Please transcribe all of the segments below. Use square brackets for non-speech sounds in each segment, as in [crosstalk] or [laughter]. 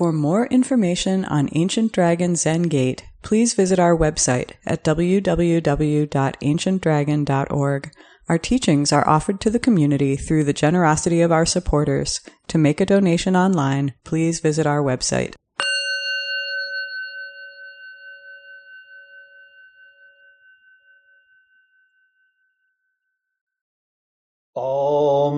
For more information on Ancient Dragon Zen Gate, please visit our website at www.ancientdragon.org. Our teachings are offered to the community through the generosity of our supporters. To make a donation online, please visit our website.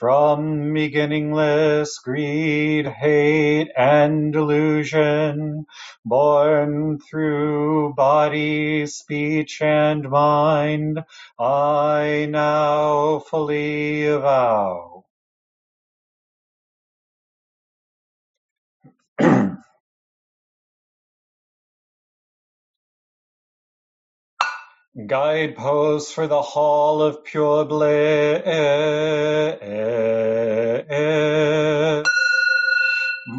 from beginningless greed, hate, and delusion, born through body, speech, and mind, I now fully avow. Guideposts for the Hall of Pure Bliss.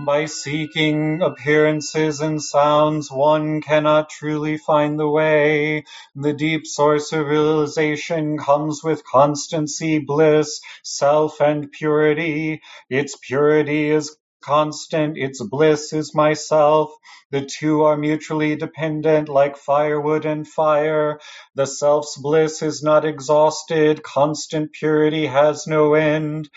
By seeking appearances and sounds, one cannot truly find the way. The deep source of realization comes with constancy, bliss, self, and purity. Its purity is constant, its bliss is myself. The two are mutually dependent like firewood and fire. The self's bliss is not exhausted, constant purity has no end.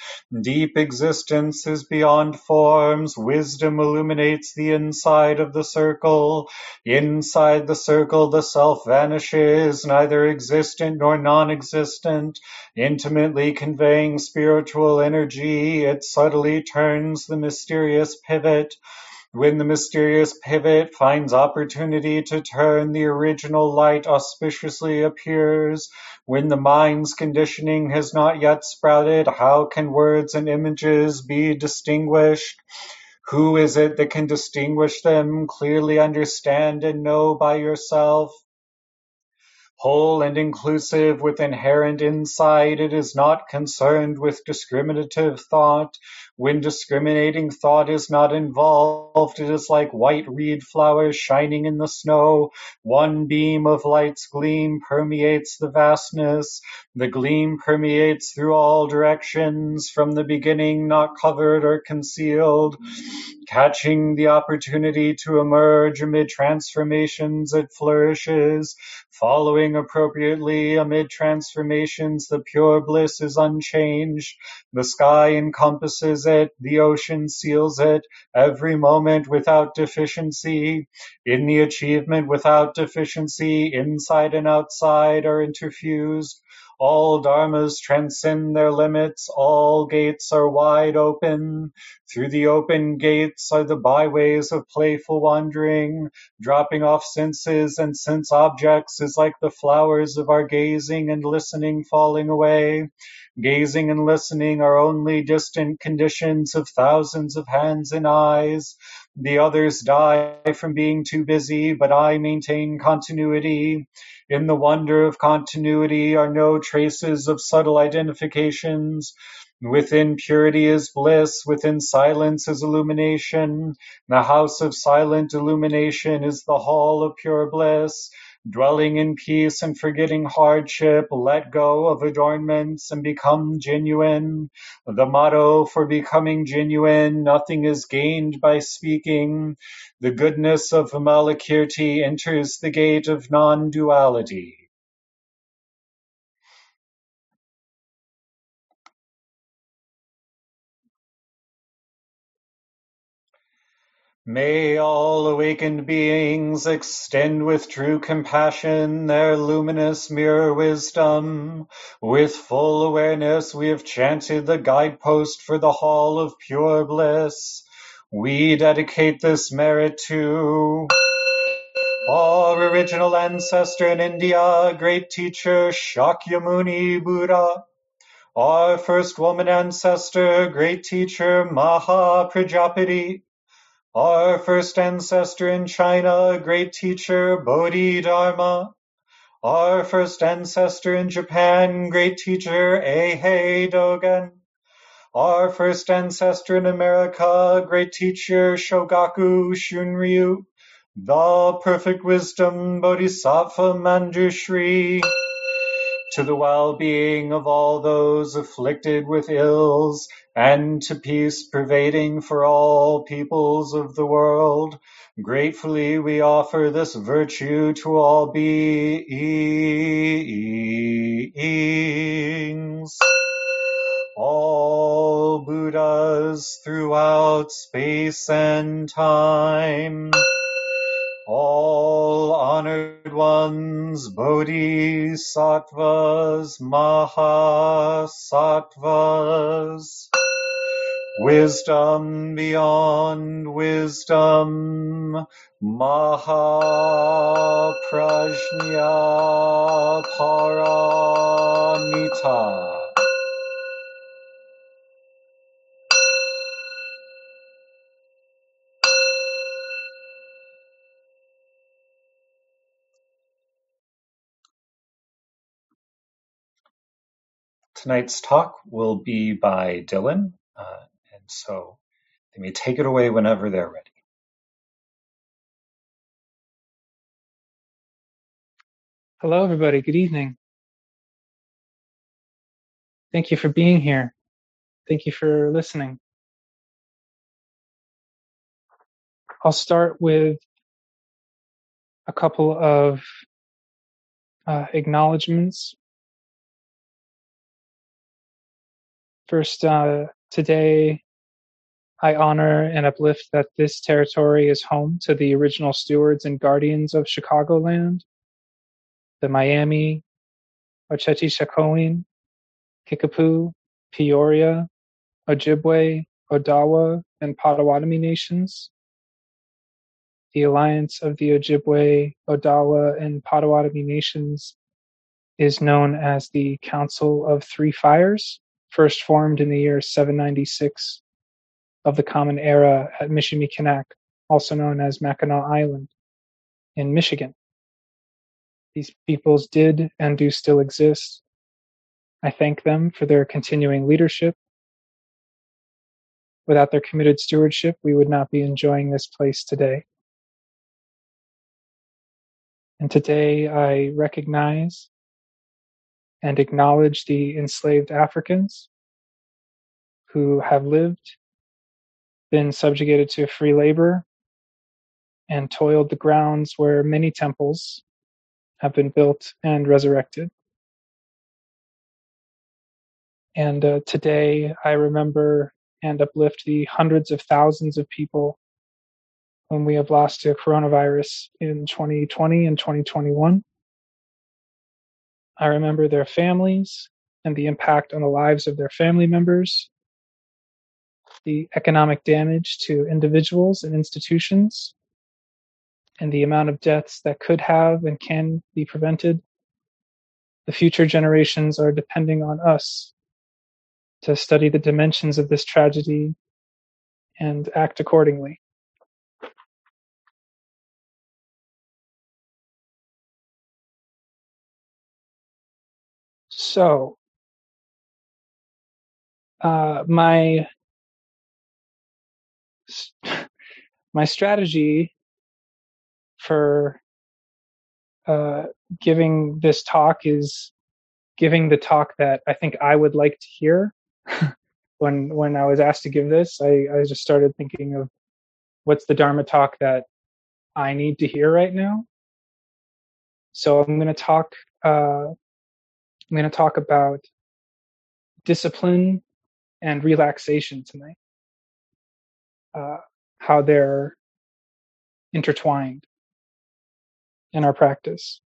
Deep existence is beyond forms, wisdom illuminates the inside of the circle. Inside the circle the self vanishes, neither existent nor non-existent. Intimately conveying spiritual energy, it subtly turns the mysterious pivot. When the mysterious pivot finds opportunity to turn, the original light auspiciously appears. When the mind's conditioning has not yet sprouted, how can words and images be distinguished? Who is it that can distinguish them, clearly understand and know by yourself? Whole and inclusive with inherent insight, it is not concerned with discriminative thought. When discriminating thought is not involved, it is like white reed flowers shining in the snow. One beam of light's gleam permeates the vastness. The gleam permeates through all directions, from the beginning not covered or concealed. Catching the opportunity to emerge amid transformations, it flourishes. Following appropriately amid transformations, the pure bliss is unchanged. The sky encompasses it, the ocean seals it, every moment without deficiency. In the achievement without deficiency, inside and outside are interfused. All dharmas transcend their limits, all gates are wide open. Through the open gates are the byways of playful wandering. Dropping off senses and sense objects is like the flowers of our gazing and listening falling away. Gazing and listening are only distant conditions of thousands of hands and eyes. The others die from being too busy, but I maintain continuity. In the wonder of continuity are no traces of subtle identifications. Within purity is bliss, within silence is illumination. The house of silent illumination is the hall of pure bliss. Dwelling in peace and forgetting hardship, let go of adornments and become genuine. The motto for becoming genuine, nothing is gained by speaking. The goodness of Vimalakirti enters the gate of non-duality. May all awakened beings extend with true compassion their luminous mirror wisdom. With full awareness we have chanted the guidepost for the hall of pure bliss. We dedicate this merit to our original ancestor in India, great teacher Shakyamuni Buddha. Our first woman ancestor, great teacher Maha Prajapati. Our first ancestor in China, great teacher Bodhidharma. Our first ancestor in Japan, great teacher Eihei Dogen. Our first ancestor in America, great teacher Shogaku Shunryu. The perfect wisdom Bodhisattva Manjushri to the well-being of all those afflicted with ills, and to peace pervading for all peoples of the world. Gratefully we offer this virtue to all beings. All Buddhas throughout space and time all honored ones, bodhisattvas, mahasattvas, wisdom beyond wisdom, mahaprajna paramita. Tonight's talk will be by Dylan, uh, and so they may take it away whenever they're ready. Hello, everybody. Good evening. Thank you for being here. Thank you for listening. I'll start with a couple of uh, acknowledgments First, uh, today I honor and uplift that this territory is home to the original stewards and guardians of Chicagoland, the Miami, Oceti-Sakowin, Kickapoo, Peoria, Ojibwe, Odawa, and Potawatomi nations. The alliance of the Ojibwe, Odawa, and Potawatomi nations is known as the Council of Three Fires first formed in the year 796 of the Common Era at Michilimackinac, also known as Mackinac Island, in Michigan. These peoples did and do still exist. I thank them for their continuing leadership. Without their committed stewardship, we would not be enjoying this place today. And today I recognize and acknowledge the enslaved Africans who have lived, been subjugated to free labor, and toiled the grounds where many temples have been built and resurrected. And uh, today I remember and uplift the hundreds of thousands of people whom we have lost to coronavirus in 2020 and 2021. I remember their families and the impact on the lives of their family members, the economic damage to individuals and institutions, and the amount of deaths that could have and can be prevented. The future generations are depending on us to study the dimensions of this tragedy and act accordingly. So, uh, my [laughs] my strategy for uh, giving this talk is giving the talk that I think I would like to hear. [laughs] when when I was asked to give this, I, I just started thinking of what's the Dharma talk that I need to hear right now. So I'm going to talk uh, I'm going to talk about discipline and relaxation tonight, uh, how they're intertwined in our practice.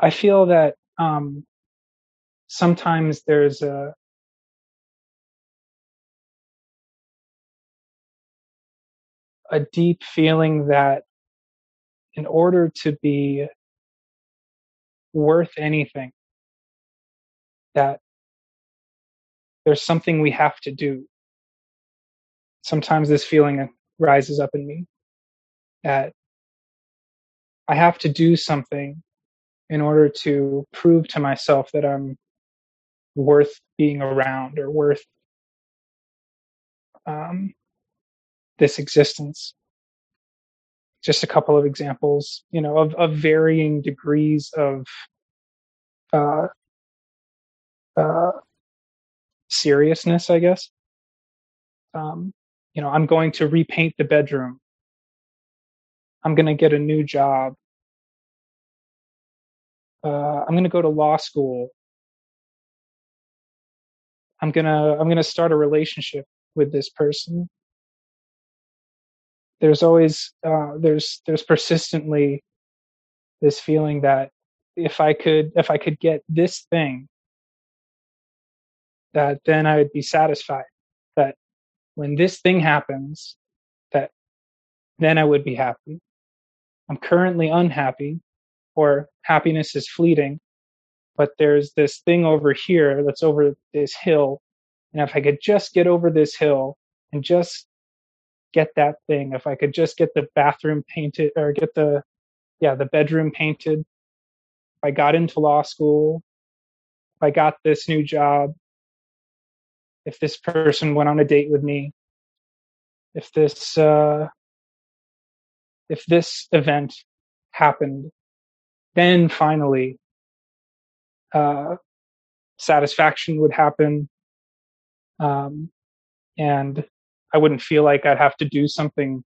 I feel that um, sometimes there's a a deep feeling that in order to be worth anything, that there's something we have to do. Sometimes this feeling rises up in me that I have to do something in order to prove to myself that I'm worth being around or worth um, this existence. Just a couple of examples, you know, of, of varying degrees of uh, uh, seriousness, I guess. Um, you know, I'm going to repaint the bedroom. I'm going to get a new job. Uh, I'm going to go to law school. I'm gonna I'm gonna start a relationship with this person. There's always uh, there's there's persistently this feeling that if I could if I could get this thing, that then I would be satisfied. That when this thing happens, that then I would be happy. I'm currently unhappy, or happiness is fleeting, but there's this thing over here that's over this hill. And if I could just get over this hill and just get that thing, if I could just get the bathroom painted or get the, yeah, the bedroom painted, if I got into law school, if I got this new job, if this person went on a date with me, if this, uh, if this event happened, then finally uh, satisfaction would happen, um, and I wouldn't feel like I'd have to do something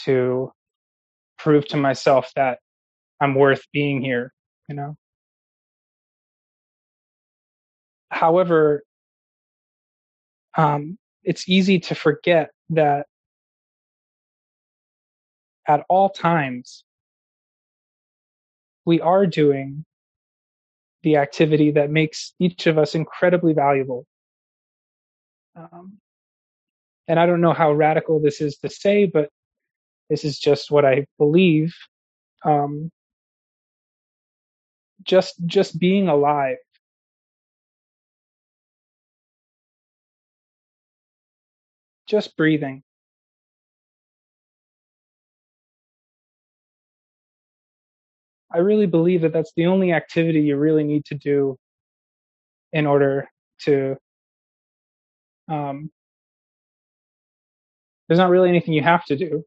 to prove to myself that I'm worth being here. You know. However, um, it's easy to forget that at all times we are doing the activity that makes each of us incredibly valuable. Um, and I don't know how radical this is to say, but this is just what I believe. Um, just just being alive just breathing I really believe that that's the only activity you really need to do in order to. Um, there's not really anything you have to do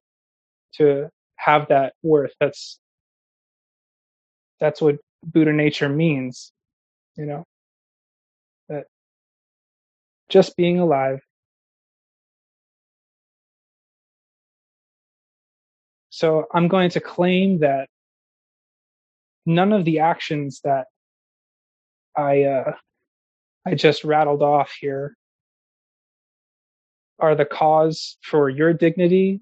to have that worth. That's that's what Buddha nature means, you know. That just being alive. So I'm going to claim that none of the actions that I uh, I just rattled off here are the cause for your dignity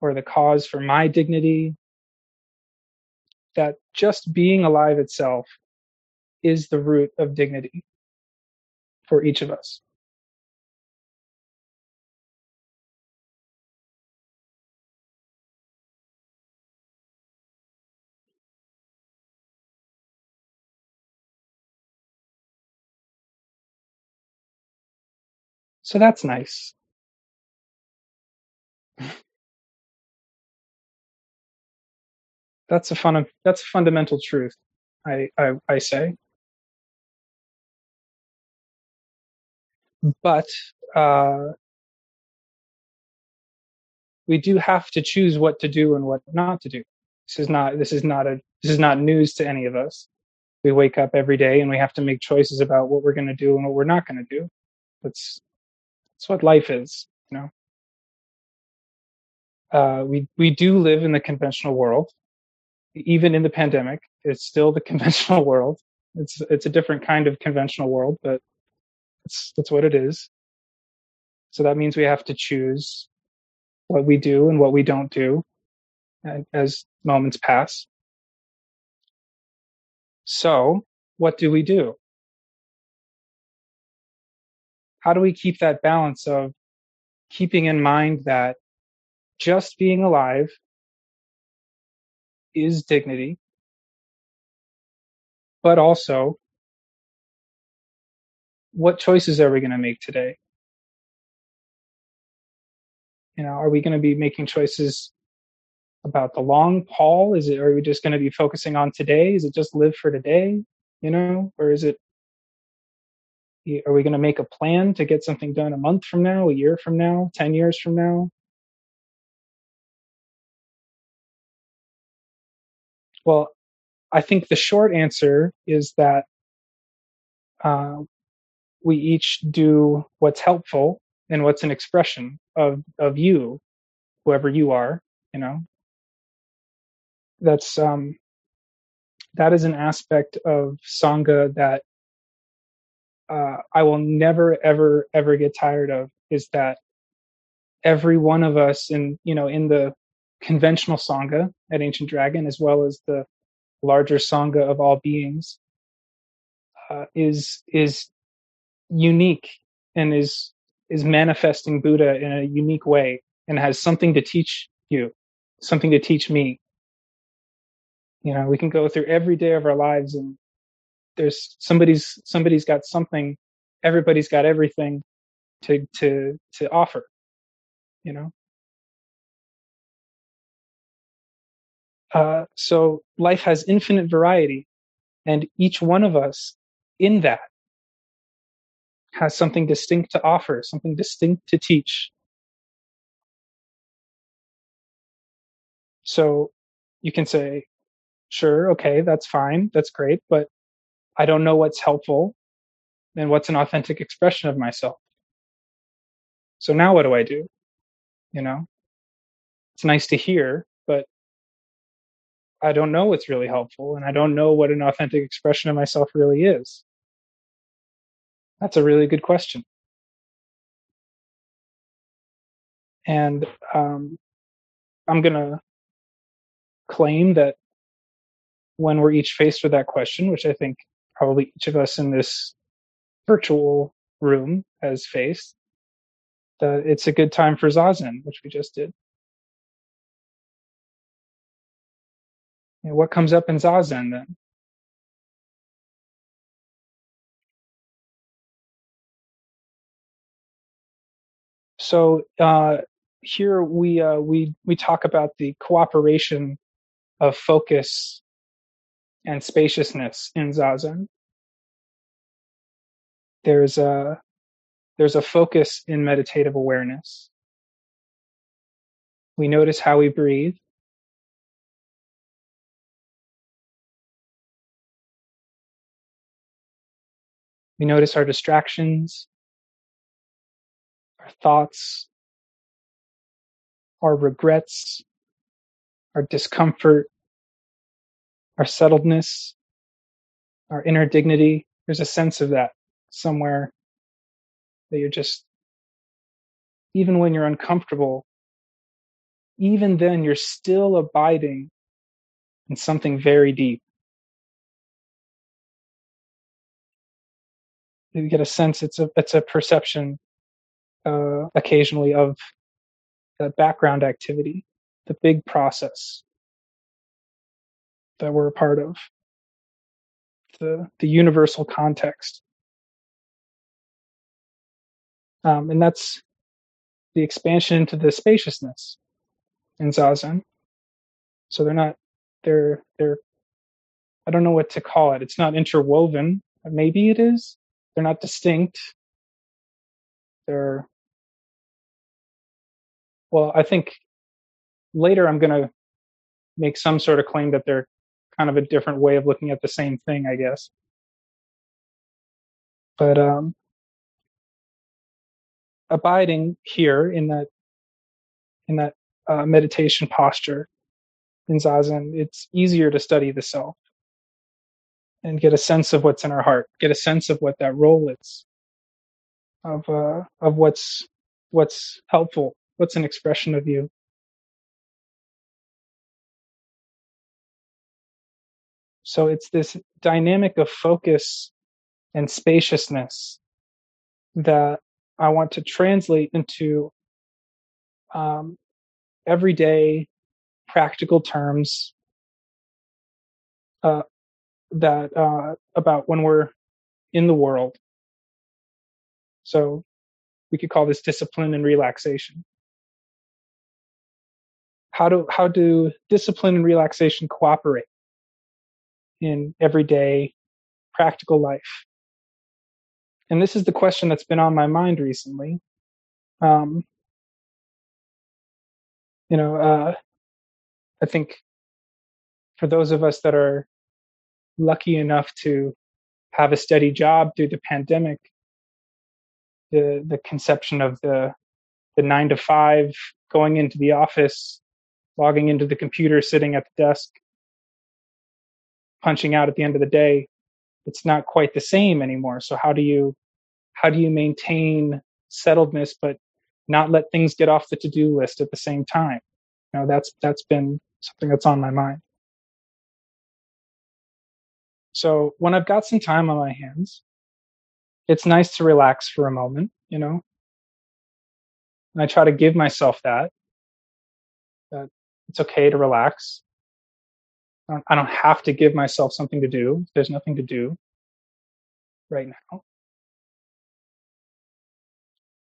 or the cause for my dignity. That just being alive itself is the root of dignity for each of us. So that's nice. That's a fun that's a fundamental truth, I, I, I say. But uh, we do have to choose what to do and what not to do. This is not this is not a this is not news to any of us. We wake up every day and we have to make choices about what we're going to do and what we're not going to do. That's it's what life is, you know. Uh, we we do live in the conventional world, even in the pandemic. It's still the [laughs] conventional world. It's it's a different kind of conventional world, but it's that's what it is. So that means we have to choose what we do and what we don't do as moments pass. So, what do we do? How do we keep that balance of keeping in mind that just being alive is dignity, but also what choices are we going to make today? You know, are we going to be making choices about the long haul? Is it, are we just going to be focusing on today? Is it just live for today? You know, or is it, are we going to make a plan to get something done a month from now, a year from now, 10 years from now? Well, I think the short answer is that uh, we each do what's helpful and what's an expression of of you, whoever you are. You know, that's um, that is an aspect of sangha that uh, I will never ever ever get tired of. Is that every one of us in you know in the conventional sangha at Ancient Dragon as well as the larger sangha of all beings uh, is is unique and is is manifesting Buddha in a unique way and has something to teach you, something to teach me. You know, we can go through every day of our lives and there's somebody's somebody's got something, everybody's got everything to to to offer. You know. Uh, so life has infinite variety, and each one of us in that has something distinct to offer, something distinct to teach. So you can say, sure, okay, that's fine, that's great, but I don't know what's helpful and what's an authentic expression of myself. So now what do I do? You know, it's nice to hear, but I don't know what's really helpful and I don't know what an authentic expression of myself really is. That's a really good question. And um, I'm going to claim that when we're each faced with that question, which I think probably each of us in this virtual room has faced, that it's a good time for Zazen, which we just did. What comes up in Zazen then? so uh, here we uh, we we talk about the cooperation of focus and spaciousness in zazen. There's a there's a focus in meditative awareness. We notice how we breathe. We notice our distractions our thoughts, our regrets, our discomfort, our settledness, our inner dignity. There's a sense of that somewhere that you're just, even when you're uncomfortable, even then you're still abiding in something very deep. You get a sense it's a it's a perception uh, occasionally of the background activity, the big process that we're a part of, the the universal context, um, and that's the expansion into the spaciousness in zazen. So they're not they're they're I don't know what to call it. It's not interwoven. Maybe it is. They're not distinct. They're well, I think later I'm going to make some sort of claim that they're kind of a different way of looking at the same thing, I guess. But um, abiding here in that in that uh, meditation posture in zazen, it's easier to study the self and get a sense of what's in our heart, get a sense of what that role is, of uh, of what's what's helpful what's an expression of you so it's this dynamic of focus and spaciousness that i want to translate into um, everyday practical terms uh, that uh, about when we're in the world. So we could call this discipline and relaxation. How do how do discipline and relaxation cooperate in everyday practical life? And this is the question that's been on my mind recently. Um, you know, uh, I think for those of us that are lucky enough to have a steady job through the pandemic, the the conception of the the nine to five going into the office, logging into the computer, sitting at the desk, punching out at the end of the day, it's not quite the same anymore. So how do you how do you maintain settledness but not let things get off the to-do list at the same time? You know, that's that's been something that's on my mind. So when I've got some time on my hands, it's nice to relax for a moment, you know. And I try to give myself that. That it's okay to relax. I don't have to give myself something to do. There's nothing to do right now.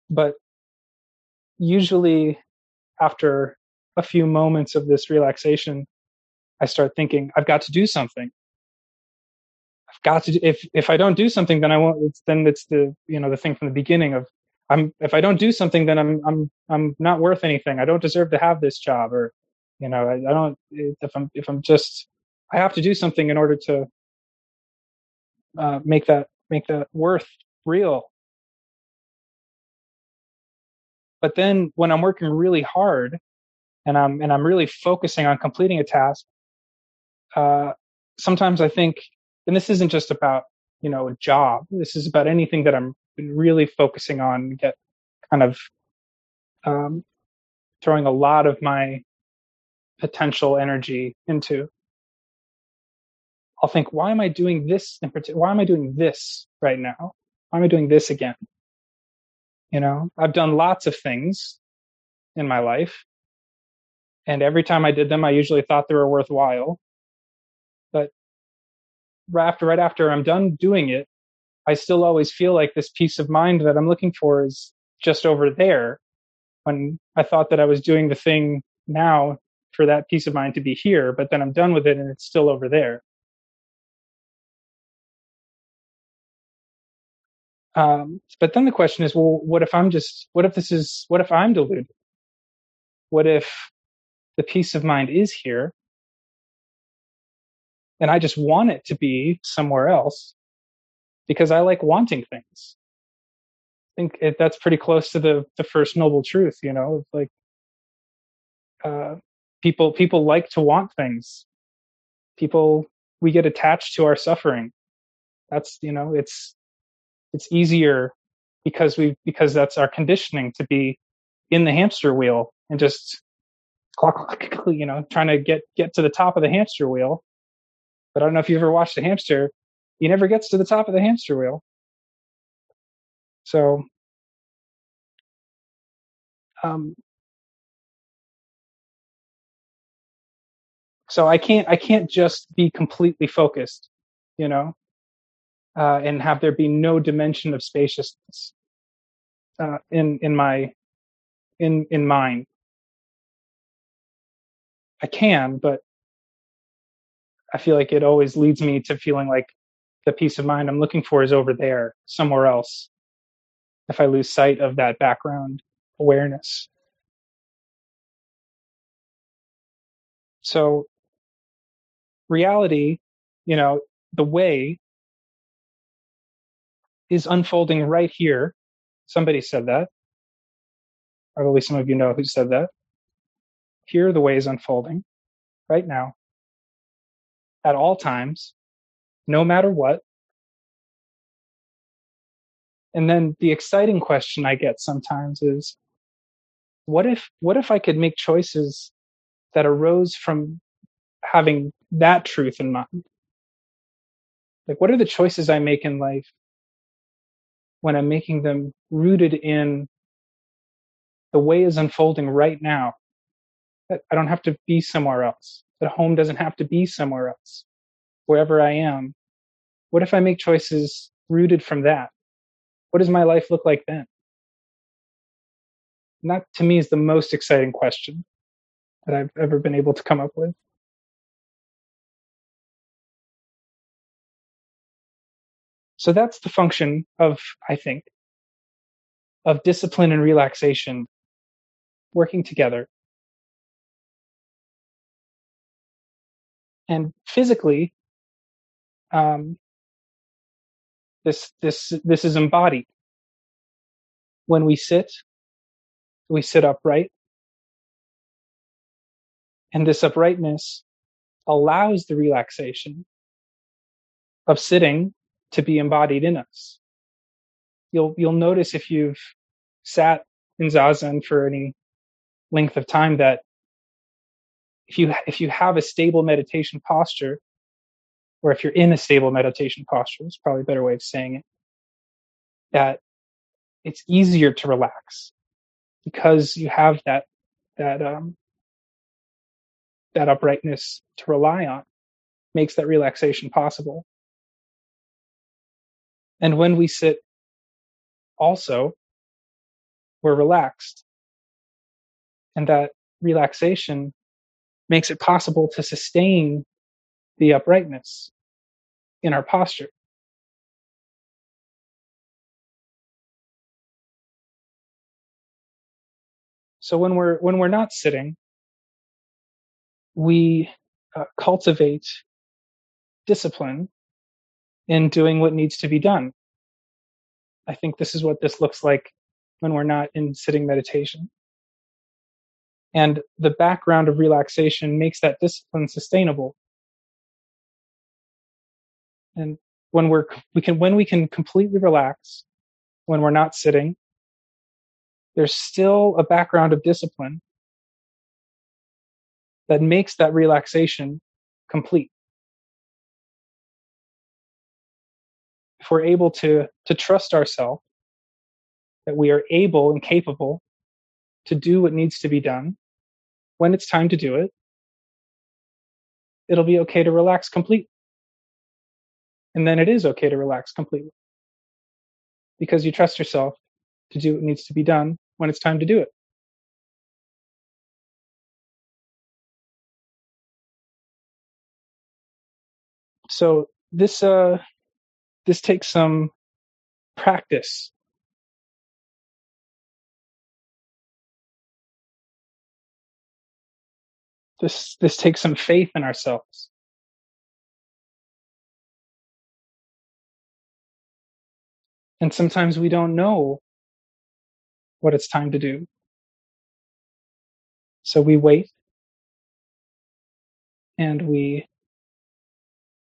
But usually after a few moments of this relaxation, I start thinking, I've got to do something I've got to Do, if if I don't do something, then I won't. It's, then it's the you know the thing from the beginning of I'm if I don't do something, then I'm I'm I'm not worth anything. I don't deserve to have this job, or you know I, I don't if I'm if I'm just I have to do something in order to uh, make that make that worth real. But then when I'm working really hard and I'm and I'm really focusing on completing a task, uh, sometimes I think and this isn't just about you know a job this is about anything that i'm really focusing on get kind of um, throwing a lot of my potential energy into. I'll think why am i doing this in particular why am i doing this right now? Why am i doing this again? You know i've done lots of things in my life and every time i did them i usually thought they were worthwhile. But right after right after I'm done doing it, I still always feel like this peace of mind that I'm looking for is just over there. When I thought that I was doing the thing now for that peace of mind to be here, but then I'm done with it and it's still over there. Um, but then the question is, well, what if I'm just, what if this is, what if I'm deluded? What if the peace of mind is here and I just want it to be somewhere else because I like wanting things. I think it, that's pretty close to the the first noble truth, you know, like uh, people people like to want things. People we get attached to our suffering. That's you know, it's it's easier because we because that's our conditioning to be in the hamster wheel and just clock, you know trying to get get to the top of the hamster wheel but I don't know if you ever watched a hamster. He never gets to the top of the hamster wheel. So, um, so I can't I can't just be completely focused, you know, uh, and have there be no dimension of spaciousness uh, in in my in in mind. I can, but I feel like it always leads me to feeling like the peace of mind I'm looking for is over there, somewhere else. If I lose sight of that background awareness. So, reality, you know, the way is unfolding right here. Somebody said that. Probably some of you know who said that. Here, the way is unfolding right now at all times, no matter what. And then the exciting question I get sometimes is what if what if I could make choices that arose from having that truth in mind? Like what are the choices I make in life when I'm making them rooted in the way is unfolding right now That I don't have to be somewhere else. That home doesn't have to be somewhere else. Wherever I am, what if I make choices rooted from that? What does my life look like then? And that to me is the most exciting question that I've ever been able to come up with. So that's the function of, I think, of discipline and relaxation working together. And physically, um, this this this is embodied. When we sit, we sit upright, and this uprightness allows the relaxation of sitting to be embodied in us. You'll you'll notice if you've sat in zazen for any length of time that if you if you have a stable meditation posture or if you're in a stable meditation posture is probably a better way of saying it that it's easier to relax because you have that that um that uprightness to rely on makes that relaxation possible and when we sit also we're relaxed and that relaxation makes it possible to sustain the uprightness in our posture. So when we're when we're not sitting, we uh, cultivate discipline in doing what needs to be done. I think this is what this looks like when we're not in sitting meditation. And the background of relaxation makes that discipline sustainable and when we're we can when we can completely relax when we're not sitting there's still a background of discipline that makes that relaxation complete we're able to to trust ourselves that we are able and capable to do what needs to be done when it's time to do it it'll be okay to relax completely and then it is okay to relax completely because you trust yourself to do what needs to be done when it's time to do it. So this uh this takes some practice. This this takes some faith in ourselves. And sometimes we don't know what it's time to do. So we wait and we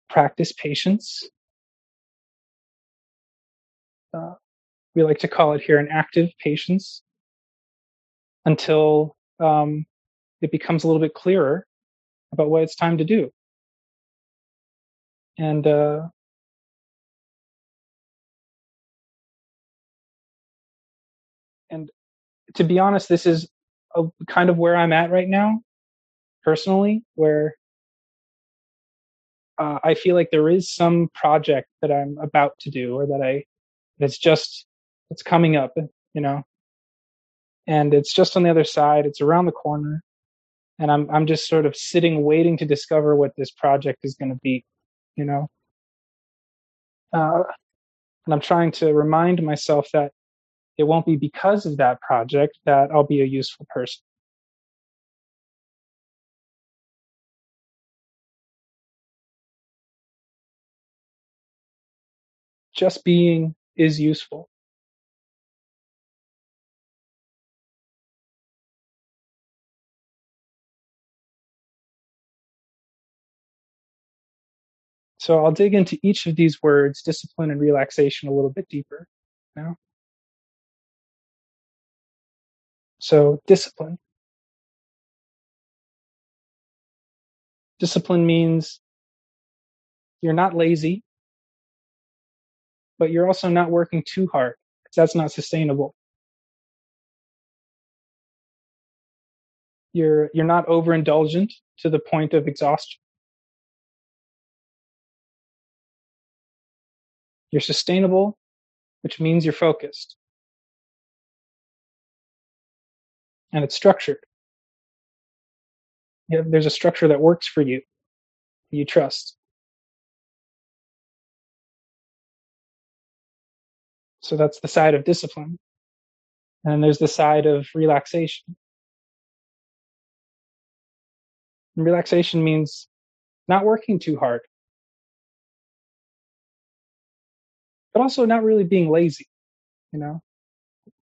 practice patience. We like to call it here an active patience until um, it becomes a little bit clearer about what it's time to do. And uh, and to be honest, this is a, kind of where I'm at right now, personally, where uh, I feel like there is some project that I'm about to do, or that I that's just it's coming up, you know, and it's just on the other side. It's around the corner, and I'm I'm just sort of sitting, waiting to discover what this project is going to be, you know. Uh, and I'm trying to remind myself that it won't be because of that project that I'll be a useful person. Just being is useful. So I'll dig into each of these words, discipline and relaxation, a little bit deeper now. So, discipline. Discipline means you're not lazy, but you're also not working too hard because that's not sustainable. You're you're not overindulgent to the point of exhaustion. You're sustainable, which means you're focused. And it's structured. There's a structure that works for you, you trust. So that's the side of discipline. And there's the side of relaxation. And relaxation means not working too hard, but also not really being lazy. You know,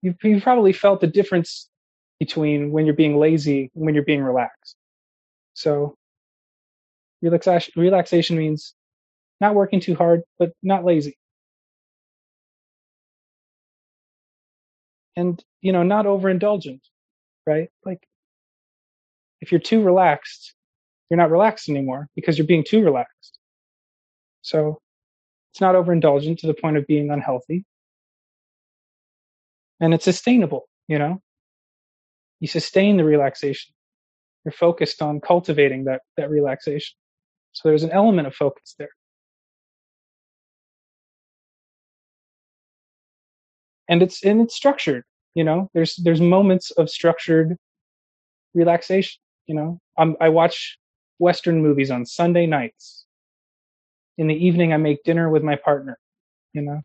you've, you've probably felt the difference between when you're being lazy and when you're being relaxed. So relaxation, relaxation means not working too hard, but not lazy. And, you know, not overindulgent, right? Like if you're too relaxed, you're not relaxed anymore because you're being too relaxed. So it's not overindulgent to the point of being unhealthy. And it's sustainable, you know? You sustain the relaxation. You're focused on cultivating that, that relaxation. So there's an element of focus there. And it's and it's structured, you know. There's there's moments of structured relaxation, you know. I'm, I watch Western movies on Sunday nights in the evening I make dinner with my partner. You know,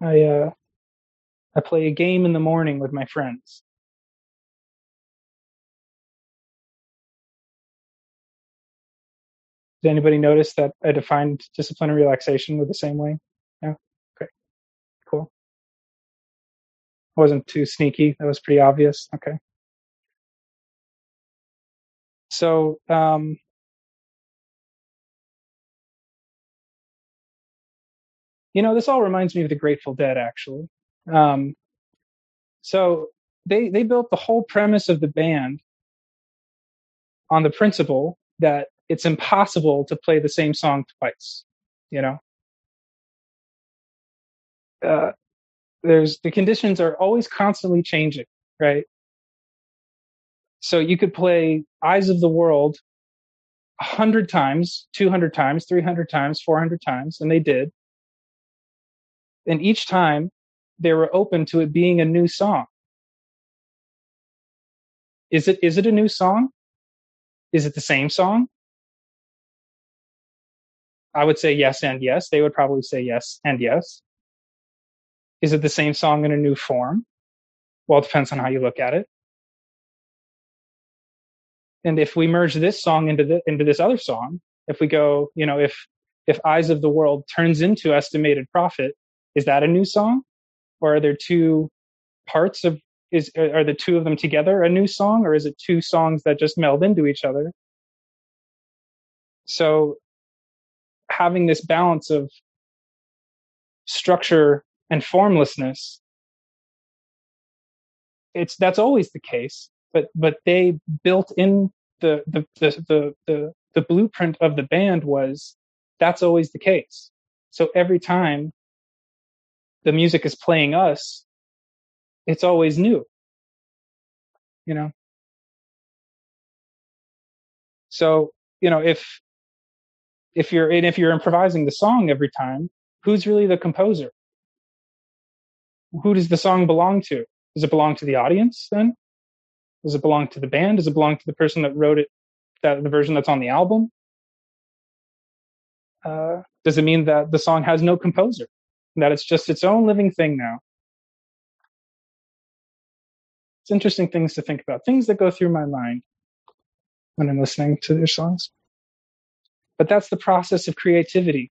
I uh, I play a game in the morning with my friends. Did anybody notice that I defined discipline and relaxation with the same way? Yeah. Okay. Cool. I wasn't too sneaky. That was pretty obvious. Okay. So um, You know, this all reminds me of the Grateful Dead, actually. Um, so they they built the whole premise of the band on the principle that it's impossible to play the same song twice. You know, uh, there's the conditions are always constantly changing, right? So you could play Eyes of the World a hundred times, two hundred times, three hundred times, four hundred times, and they did. And each time they were open to it being a new song. Is it, is it a new song? Is it the same song? I would say yes and yes. They would probably say yes and yes. Is it the same song in a new form? Well, it depends on how you look at it. And if we merge this song into the, into this other song, if we go, you know, if if Eyes of the World turns into Estimated Prophet, is that a new song? Or are there two parts of is uh, are the two of them together a new song? Or is it two songs that just meld into each other? So having this balance of structure and formlessness it's that's always the case but but they built in the the the the, the, the blueprint of the band was that's always the case. So every time the music is playing us, it's always new. You know? So, you know, if if you're and if you're improvising the song every time, who's really the composer? Who does the song belong to? Does it belong to the audience then? Does it belong to the band? Does it belong to the person that wrote it, that the version that's on the album? Uh, does it mean that the song has no composer? That it's just its own living thing now. It's interesting things to think about, things that go through my mind when I'm listening to their songs. But that's the process of creativity.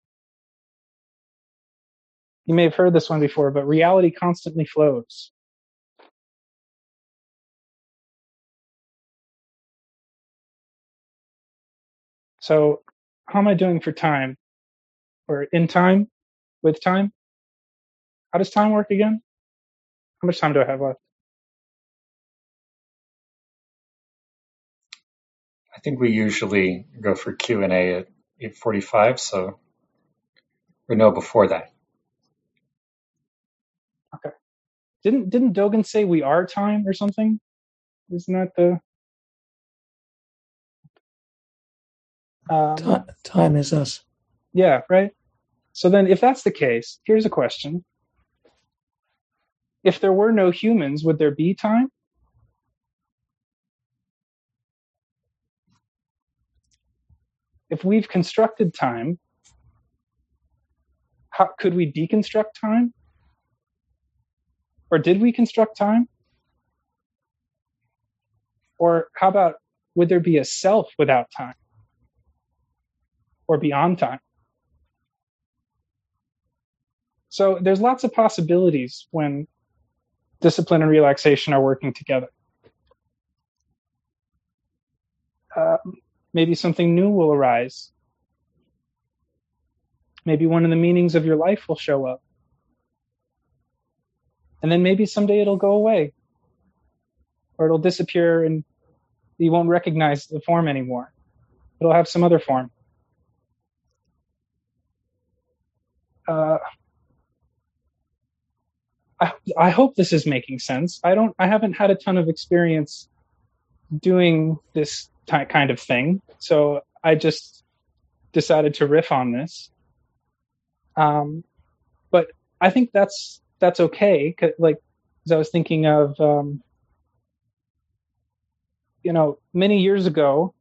You may have heard this one before, but reality constantly flows. So, how am I doing for time? Or in time? With time? How does time work again? How much time do I have left? I think we usually go for Q and A at eight forty-five, so we know before that. Okay. Didn't didn't Dogen say we are time or something? Isn't that the um, time is us? Yeah, right. So then, if that's the case, here's a question: If there were no humans, would there be time? If we've constructed time, how could we deconstruct time? Or did we construct time? Or how about would there be a self without time? Or beyond time? So there's lots of possibilities when discipline and relaxation are working together. Uh, maybe something new will arise. Maybe one of the meanings of your life will show up. And then maybe someday it'll go away or it'll disappear and you won't recognize the form anymore. It'll have some other form. Uh, I, hope this is making sense. I don't. I haven't had a ton of experience doing this kind of thing, so I just decided to riff on this. Um, but I think that's that's okay. Like, as I was thinking of, um, you know, many years ago,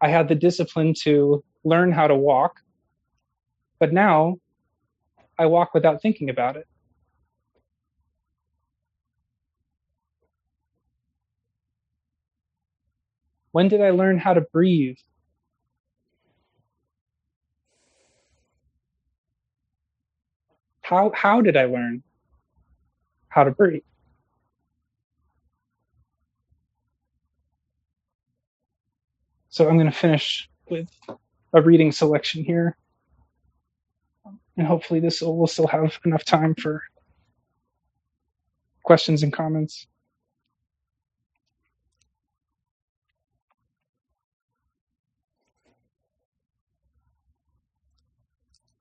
I had the discipline to learn how to walk, but now I walk without thinking about it. When did I learn how to breathe? How, how did I learn how to breathe? So I'm going to finish with a reading selection here. And hopefully this will, we'll still have enough time for questions and comments.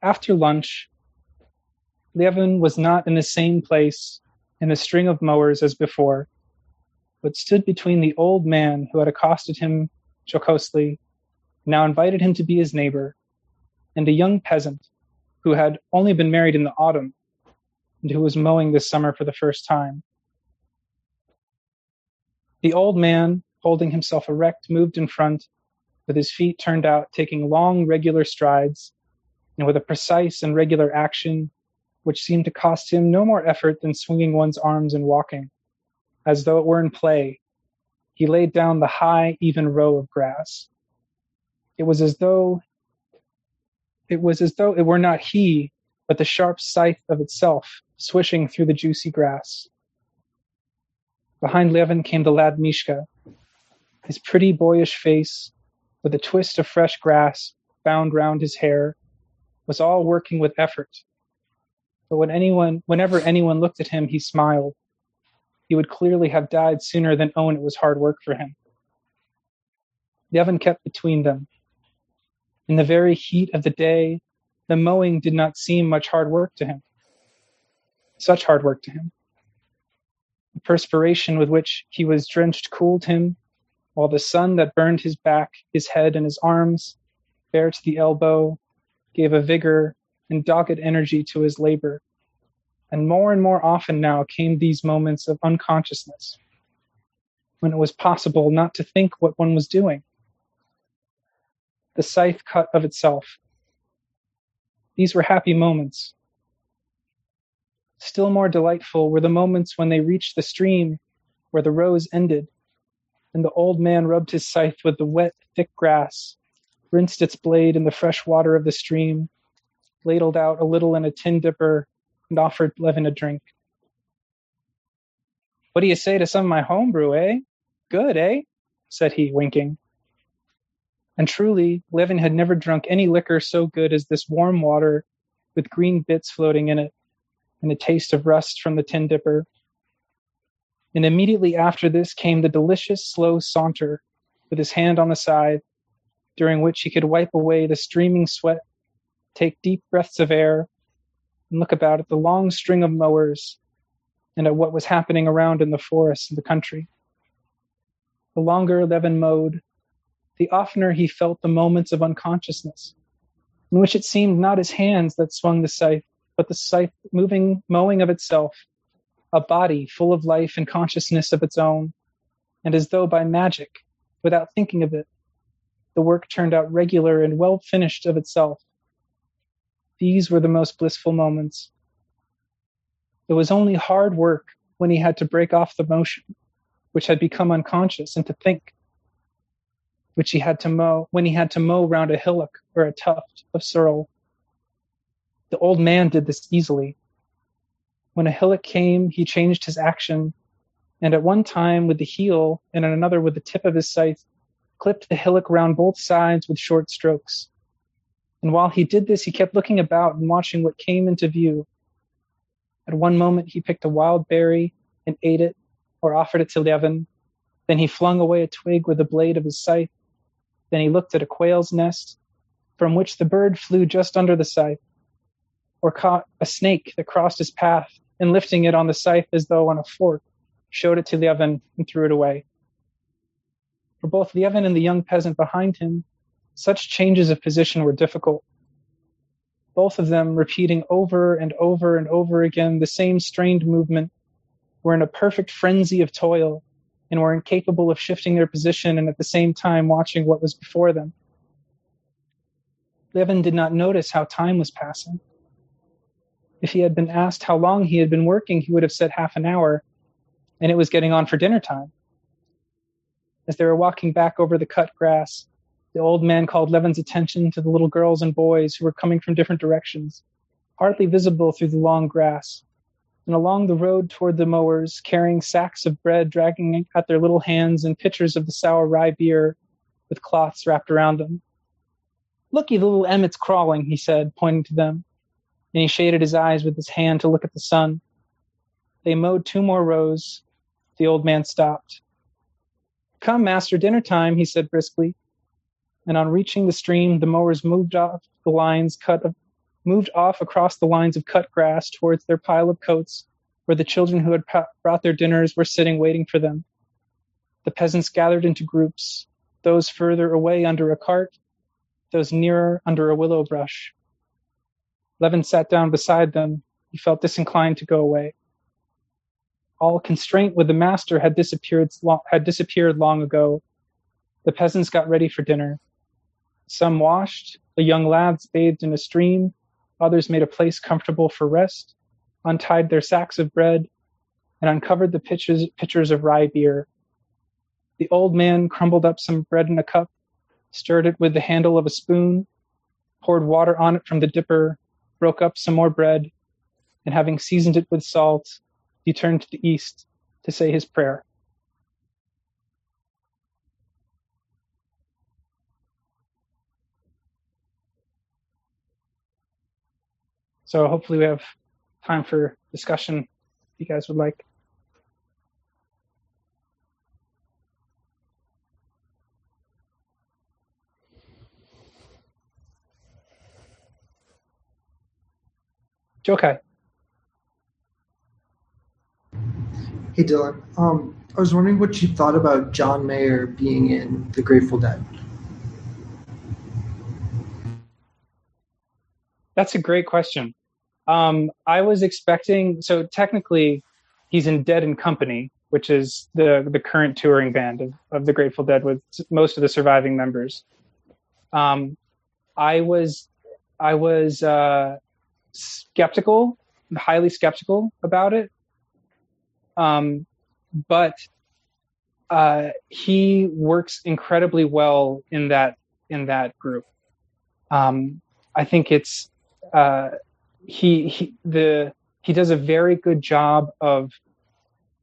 After lunch, Levin was not in the same place in the string of mowers as before, but stood between the old man who had accosted him jocosely, now invited him to be his neighbor, and a young peasant who had only been married in the autumn and who was mowing this summer for the first time. The old man, holding himself erect, moved in front, with his feet turned out, taking long, regular strides and with a precise and regular action which seemed to cost him no more effort than swinging one's arms and walking, as though it were in play. He laid down the high, even row of grass. It was as though it was as though it were not he, but the sharp scythe of itself, swishing through the juicy grass. Behind Levin came the lad Mishka, his pretty boyish face, with a twist of fresh grass bound round his hair, was all working with effort. But when anyone, whenever anyone looked at him, he smiled. He would clearly have died sooner than own it was hard work for him. Levin kept between them. In the very heat of the day, the mowing did not seem much hard work to him. Such hard work to him. The perspiration with which he was drenched cooled him, while the sun that burned his back, his head, and his arms, bare to the elbow, gave a vigor and dogged energy to his labor. And more and more often now came these moments of unconsciousness, when it was possible not to think what one was doing. The scythe cut of itself. These were happy moments. Still more delightful were the moments when they reached the stream where the rows ended, and the old man rubbed his scythe with the wet, thick grass rinsed its blade in the fresh water of the stream, ladled out a little in a tin dipper, and offered Levin a drink. What do you say to some of my home brew, eh? Good, eh? said he, winking. And truly, Levin had never drunk any liquor so good as this warm water with green bits floating in it, and a taste of rust from the tin dipper. And immediately after this came the delicious, slow saunter, with his hand on the side, during which he could wipe away the streaming sweat, take deep breaths of air, and look about at the long string of mowers and at what was happening around in the forest and the country. The longer Levin mowed, the oftener he felt the moments of unconsciousness, in which it seemed not his hands that swung the scythe, but the scythe moving, mowing of itself, a body full of life and consciousness of its own, and as though by magic, without thinking of it, the work turned out regular and well finished of itself. These were the most blissful moments. It was only hard work when he had to break off the motion, which had become unconscious, and to think, which he had to mow when he had to mow round a hillock or a tuft of sorrel. The old man did this easily. When a hillock came, he changed his action, and at one time with the heel, and at another with the tip of his scythe, clipped the hillock round both sides with short strokes. And while he did this, he kept looking about and watching what came into view. At one moment, he picked a wild berry and ate it or offered it to Levin. Then he flung away a twig with the blade of his scythe. Then he looked at a quail's nest from which the bird flew just under the scythe, or caught a snake that crossed his path and lifting it on the scythe as though on a fork, showed it to Levin and threw it away. For both Levin and the young peasant behind him, such changes of position were difficult. Both of them repeating over and over and over again the same strained movement, were in a perfect frenzy of toil and were incapable of shifting their position and at the same time watching what was before them. Levin did not notice how time was passing. If he had been asked how long he had been working, he would have said half an hour, and it was getting on for dinner time. As they were walking back over the cut grass, the old man called Levin's attention to the little girls and boys who were coming from different directions, hardly visible through the long grass, and along the road toward the mowers, carrying sacks of bread, dragging at their little hands and pitchers of the sour rye beer with cloths wrapped around them. Looky, the little Emmet's crawling, he said, pointing to them, and he shaded his eyes with his hand to look at the sun. They mowed two more rows. The old man stopped. Come, master, dinner time, he said briskly. And on reaching the stream, the mowers moved off the lines cut of, moved off across the lines of cut grass towards their pile of coats, where the children who had brought their dinners were sitting waiting for them. The peasants gathered into groups, those further away under a cart, those nearer under a willow brush. Levin sat down beside them. He felt disinclined to go away all constraint with the master had disappeared had disappeared long ago. The peasants got ready for dinner. Some washed, the young lads bathed in a stream, others made a place comfortable for rest, untied their sacks of bread, and uncovered the pitchers, pitchers of rye beer. The old man crumbled up some bread in a cup, stirred it with the handle of a spoon, poured water on it from the dipper, broke up some more bread, and having seasoned it with salt, he turned to the east to say his prayer. So hopefully we have time for discussion if you guys would like. Okay. Hey Dylan, um, I was wondering what you thought about John Mayer being in The Grateful Dead. That's a great question. Um, I was expecting so technically he's in Dead and Company, which is the the current touring band of, of the Grateful Dead with most of the surviving members. Um, I was I was uh, skeptical, highly skeptical about it um, but uh, he works incredibly well in that in that group. Um, I think it's uh, he he the he does a very good job of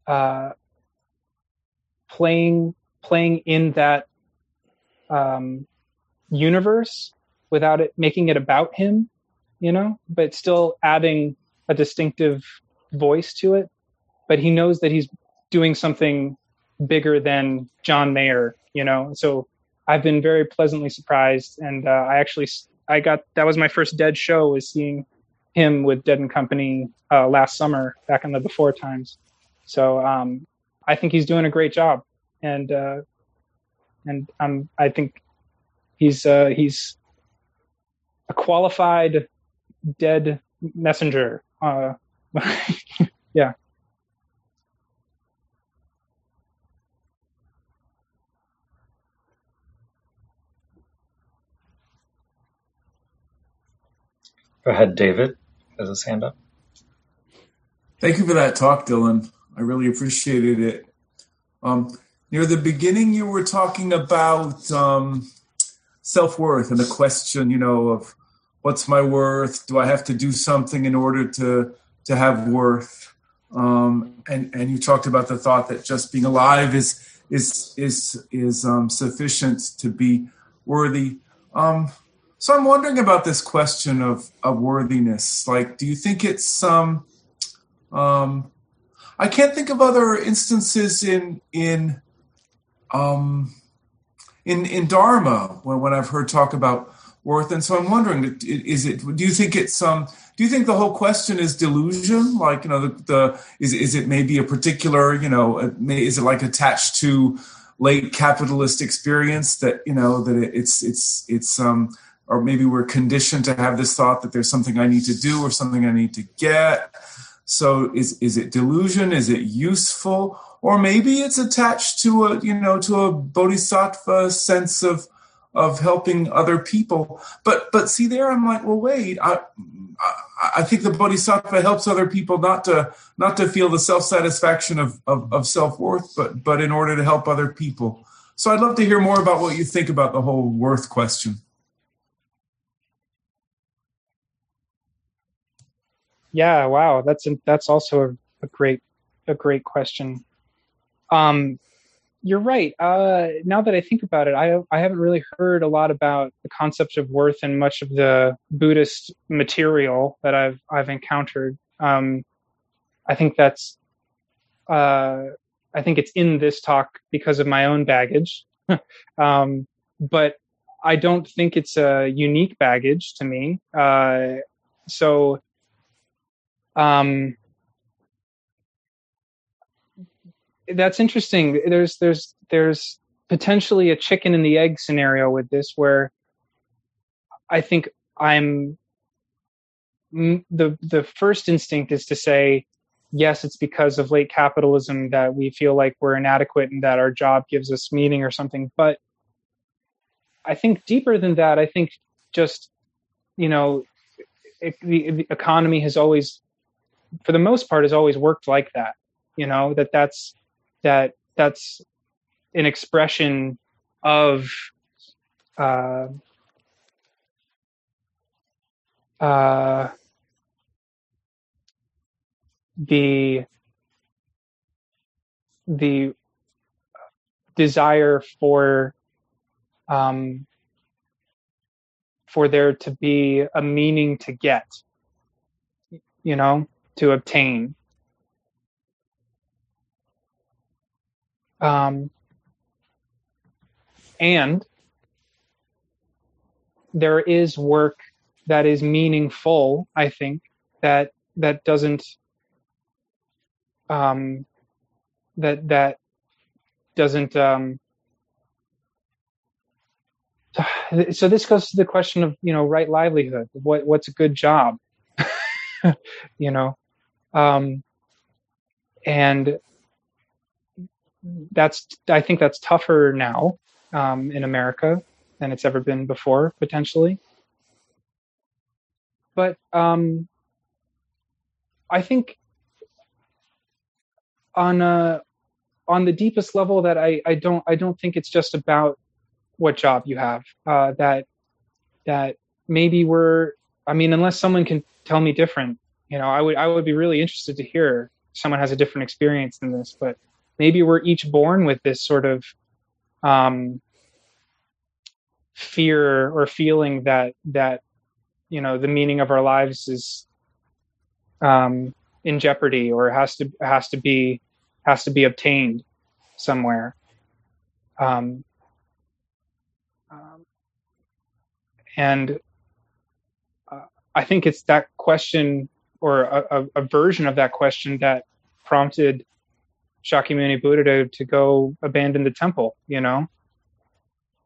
uh, playing playing in that um, universe without it making it about him, you know, but still adding a distinctive voice to it but he knows that he's doing something bigger than John Mayer, you know. So I've been very pleasantly surprised, and uh, I actually I got that was my first Dead show was seeing him with Dead and Company uh, last summer back in the before times. So um, I think he's doing a great job, and uh, and um, I think he's uh, he's a qualified dead messenger. Uh, [laughs] yeah. Go ahead, David, has his hand up. Thank you for that talk, Dylan. I really appreciated it. Um, near the beginning, you were talking about um, self worth and the question, you know, of what's my worth? Do I have to do something in order to to have worth? Um, and and you talked about the thought that just being alive is is is is um, sufficient to be worthy. Um, so I'm wondering about this question of of worthiness. Like, do you think it's um, um, I can't think of other instances in in um, in in Dharma when, when I've heard talk about worth, and so I'm wondering, is it? Do you think it's um? Do you think the whole question is delusion? Like you know, the, the is is it maybe a particular you know, is it like attached to late capitalist experience that you know that it, it's it's it's um or maybe we're conditioned to have this thought that there's something I need to do or something I need to get. So is is it delusion? Is it useful? Or maybe it's attached to a you know to a bodhisattva sense of of helping other people. But but see there, I'm like, well, wait. I I think the bodhisattva helps other people not to not to feel the self satisfaction of, of, of self worth, but but in order to help other people. So I'd love to hear more about what you think about the whole worth question. Yeah, wow, that's a, that's also a, a great a great question. Um, you're right. Uh, now that I think about it, I I haven't really heard a lot about the concept of worth in much of the Buddhist material that I've I've encountered. Um, I think that's uh, I think it's in this talk because of my own baggage, [laughs] um, but I don't think it's a unique baggage to me. Uh, so um, that's interesting. There's there's there's potentially a chicken and the egg scenario with this where I think I'm the the first instinct is to say yes it's because of late capitalism that we feel like we're inadequate and that our job gives us meaning or something but I think deeper than that I think just you know it, the, the economy has always for the most part has always worked like that you know that that's that that's an expression of uh, uh, the the desire for um, for there to be a meaning to get you know to obtain. Um, and there is work that is meaningful, I think, that that doesn't um, that that doesn't um, [sighs] so this goes to the question of you know right livelihood what what's a good job [laughs] you know um, and that's I think that's tougher now um, in America than it's ever been before potentially. But um, I think on a on the deepest level that I, I don't I don't think it's just about what job you have. Uh, that that maybe we're I mean unless someone can tell me different, you know, I would I would be really interested to hear someone has a different experience than this, but maybe we're each born with this sort of um, fear or feeling that that you know the meaning of our lives is um, in jeopardy or has to has to be has to be obtained somewhere. Um, um, and uh, I think it's that question or a, a, version of that question that prompted Shakyamuni Buddha to, to go abandon the temple, you know?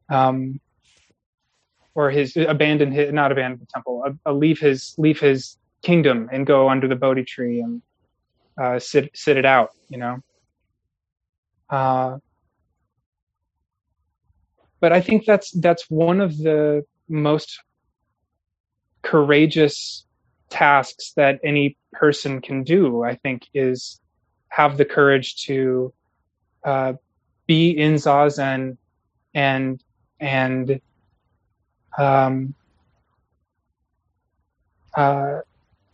um, or his abandon his not abandon the temple, uh, uh, leave his leave his kingdom and go under the Bodhi tree and uh, sit sit it out, you know. Uh, but I think that's that's one of the most courageous tasks that any person can do. I think is have the courage to uh, be in zazen and and um, uh,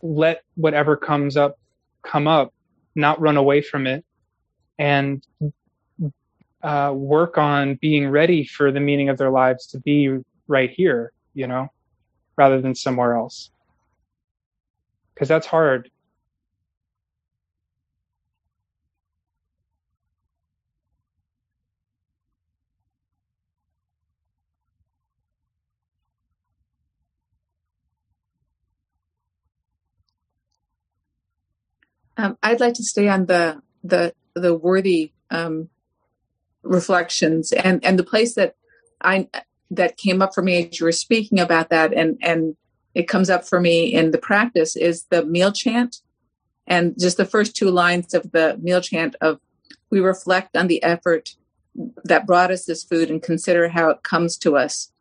let whatever comes up come up, not run away from it, and uh, work on being ready for the meaning of their lives to be right here, you know, rather than somewhere else. Because that's hard. Um, I'd like to stay on the the the worthy um, reflections and and the place that I that came up for me as you were speaking about that and and it comes up for me in the practice is the meal chant. And just the first two lines of the meal chant of we reflect on the effort that brought us this food and consider how it comes to us.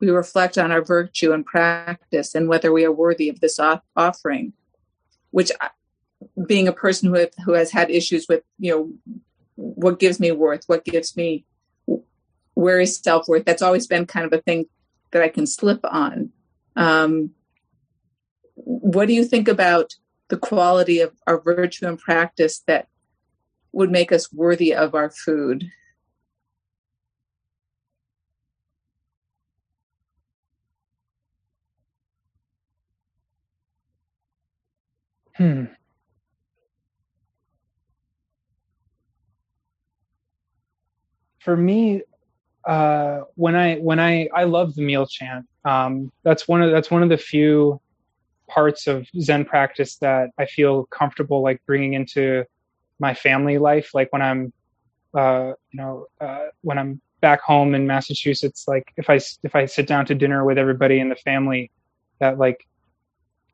We reflect on our virtue and practice and whether we are worthy of this off- offering which being a person who have, who has had issues with you know what gives me worth what gives me where is self-worth that's always been kind of a thing that i can slip on. Um, what do you think about the quality of our virtue and practice that would make us worthy of our food hmm for me, uh, when I when I I love the meal chant. Um, that's one of that's one of the few parts of Zen practice that I feel comfortable like bringing into my family life. Like when I'm, uh, you know, uh, when I'm back home in Massachusetts, like if I if I sit down to dinner with everybody in the family, that like,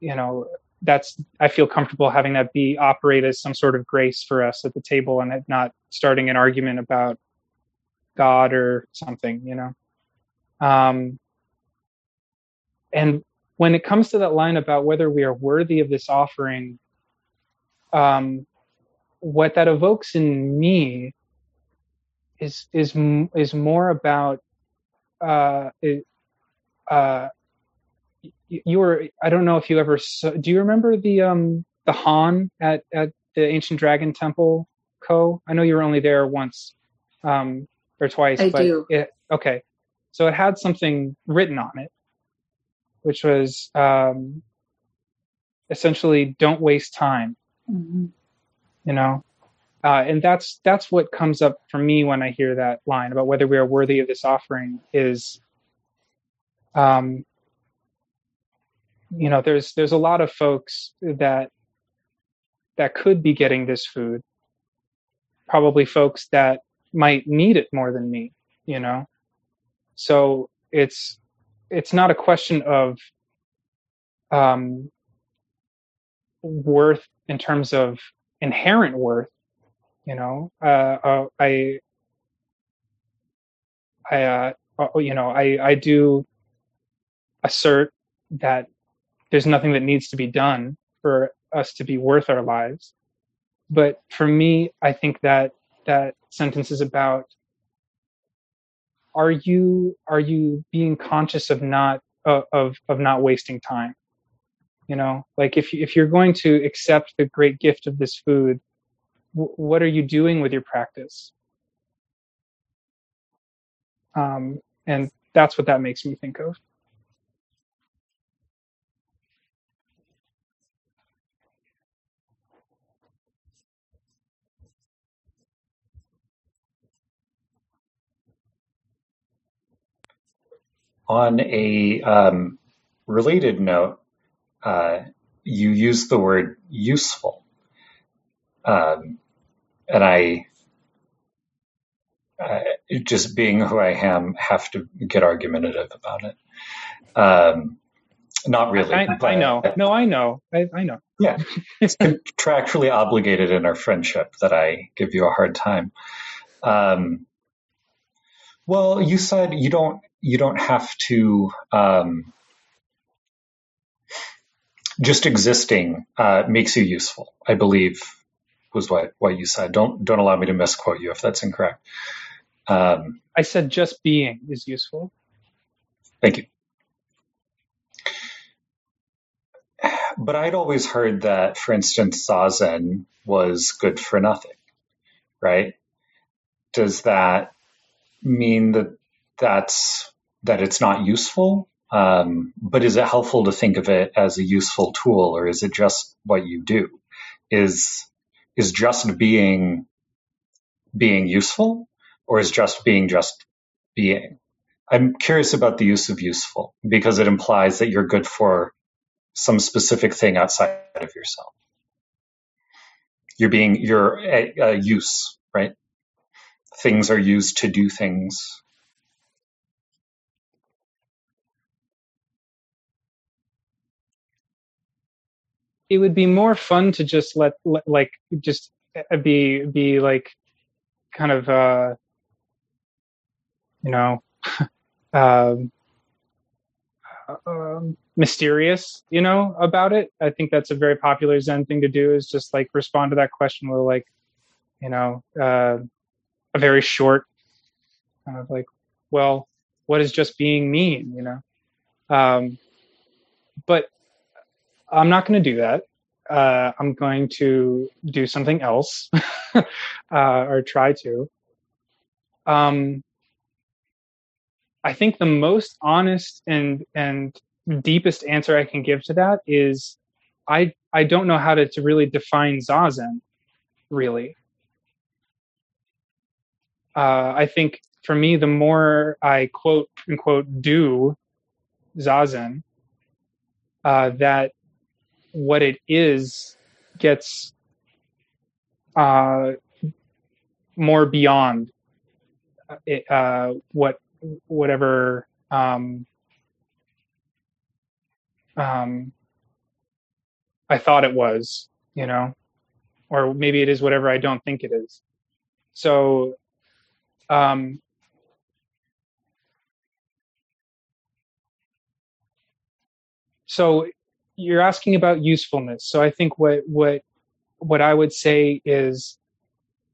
you know, that's I feel comfortable having that be operate as some sort of grace for us at the table and not starting an argument about God or something, you know. Um, and when it comes to that line about whether we are worthy of this offering, um, what that evokes in me is is is more about uh, uh, you were I don't know if you ever saw, do you remember the um the Han at at the Ancient Dragon Temple Co. I know you were only there once. Um, or twice. I but do. It, okay, so it had something written on it, which was um, essentially "Don't waste time." Mm-hmm. You know, uh, and that's that's what comes up for me when I hear that line about whether we are worthy of this offering. Is um, you know, there's there's a lot of folks that that could be getting this food. Probably folks that might need it more than me you know so it's it's not a question of um worth in terms of inherent worth you know? Uh, uh i i uh, uh you know i i do assert that there's nothing that needs to be done for us to be worth our lives. But for me i think that that sentence is about are you are you being conscious of not uh, of of not wasting time? You know like if if you're going to accept the great gift of this food w- what are you doing with your practice? Um and that's what that makes me think of On a um, related note, uh, you use the word useful. Um, and I uh, just being who I am, have to get argumentative about it. Um, not really. I, I, I know. No, I know. I, I know. Yeah, it's contractually obligated in our friendship that I give you a hard time. Um, well, you said you don't you don't have to um, just existing uh, makes you useful. I believe was what what you said. Don't don't allow me to misquote you if that's incorrect. Um, I said just being is useful. Thank you. But I'd always heard that, for instance, zazen was good for nothing, right? Does that mean that that's that it's not useful? Um, but is it helpful to think of it as a useful tool, or is it just what you do? Is is just being being useful, or is just being just being? I'm curious about the use of useful because it implies that you're good for some specific thing outside of yourself. You're being you're a, a use, right? Things are used to do things. It would be more fun to just let, let like just be be like kind of uh you know [laughs] um, um, mysterious, you know, about it. I think that's a very popular Zen thing to do is just like respond to that question with like, you know, uh, a very short kind of like, well, what does just being mean, you know? Um, but I'm not going to do that. Uh, I'm going to do something else, [laughs] uh, or try to. Um, I think the most honest and and deepest answer I can give to that is I I don't know how to, to really define zazen, really. Uh, I think for me, the more I quote unquote do zazen, uh, that what it is gets uh, more beyond uh, uh, what whatever um, um, I thought it was, you know, or maybe it is whatever I don't think it is. So, um, so you're asking about usefulness. So I think what what what I would say is,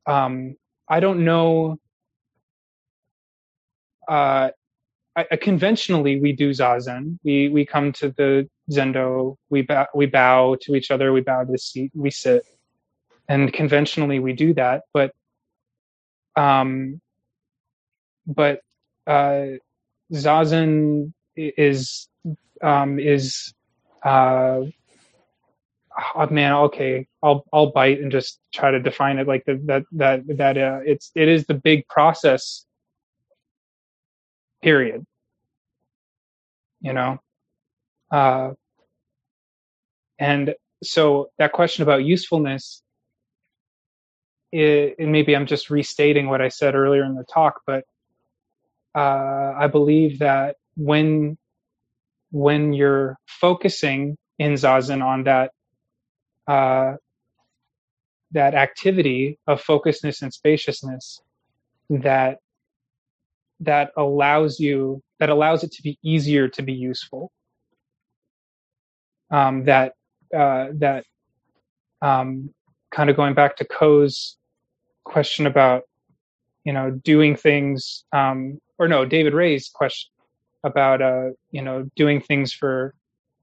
um, I don't know uh, I, conventionally we do zazen. We we come to the zendo. We bow, we bow to each other. We bow to the seat. We sit, and conventionally we do that. But um, but uh, zazen is um is uh oh man okay i'll i'll bite and just try to define it like the, that that that uh, it's it is the big process period. You know? Uh, and so that question about usefulness it, and maybe i'm just restating what i said earlier in the talk but uh, i believe that when when you're focusing in zazen on that uh, that activity of focusness and spaciousness that that allows you that allows it to be easier to be useful. Um, that uh, that um, kind of going back to Ko's question about you know doing things um, or no David Ray's question about uh, you know doing things for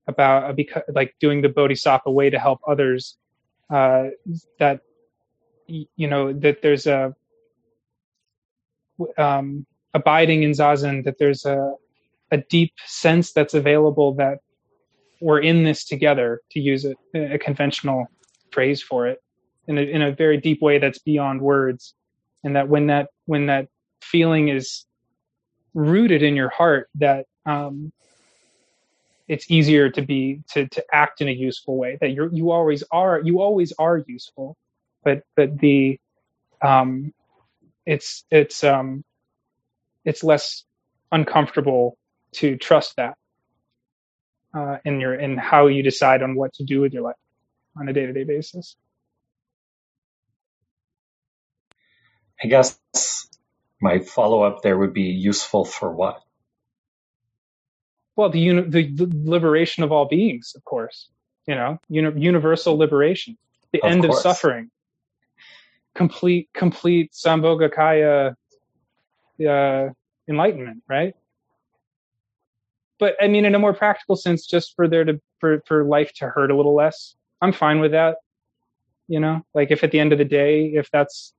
about uh, because like doing the bodhisattva way to help others uh, that you know that there's a um, abiding in zazen that there's a a deep sense that's available that we're in this together to use a, a conventional phrase for it in a, in a very deep way that's beyond words. And that when that when that feeling is rooted in your heart that um, it's easier to be to to act in a useful way that you you always are you always are useful but but the um it's it's um it's less uncomfortable to trust that uh, in your in how you decide on what to do with your life on a day to day basis. I guess my follow up there would be useful for what? Well, the, uni- the, the liberation of all beings, of course. You know, uni- universal liberation, the Of end of suffering, complete complete sambhogakaya uh, enlightenment, right? But I mean, in a more practical sense, just for there to for for life to hurt a little less, I'm fine with that. You know, like if at the end of the day, if that's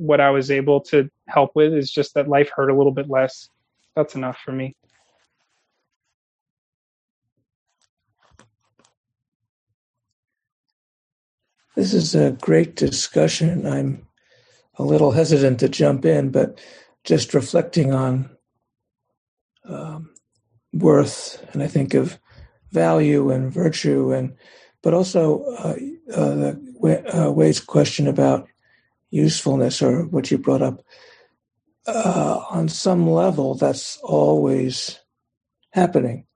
what I was able to help with, is just that life hurt a little bit less, that's enough for me. This is a great discussion. I'm a little hesitant to jump in, but just reflecting on um, worth, and I think of value and virtue, and but also uh, uh, the uh, Wade's question about usefulness, or what you brought up. Uh, on some level, that's always happening.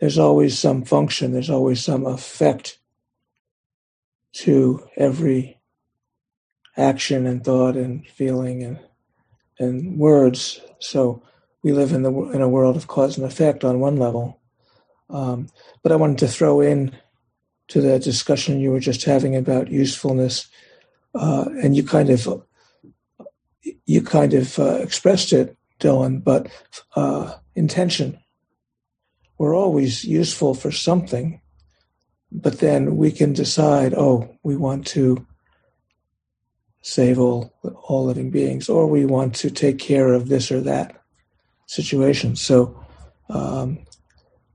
There's always some function. There's always some effect to every action and thought and feeling and and words. So we live in the in a world of cause and effect on one level. Um, but I wanted to throw in to the discussion you were just having about usefulness, uh, and you kind of you kind of uh, expressed it, Dylan. But uh, intention. We're always useful for something but then we can decide oh we want to save all all living beings or we want to take care of this or that situation so um,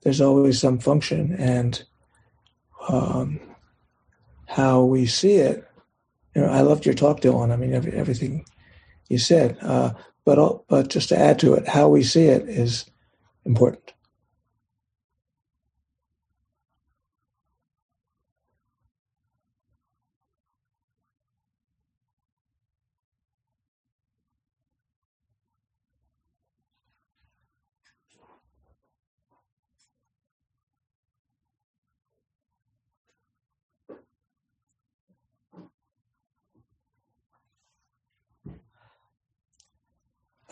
there's always some function and um, how we see it you know i loved your talk dylan. I mean every, everything you said. Uh, but but just to add to it how we see it is important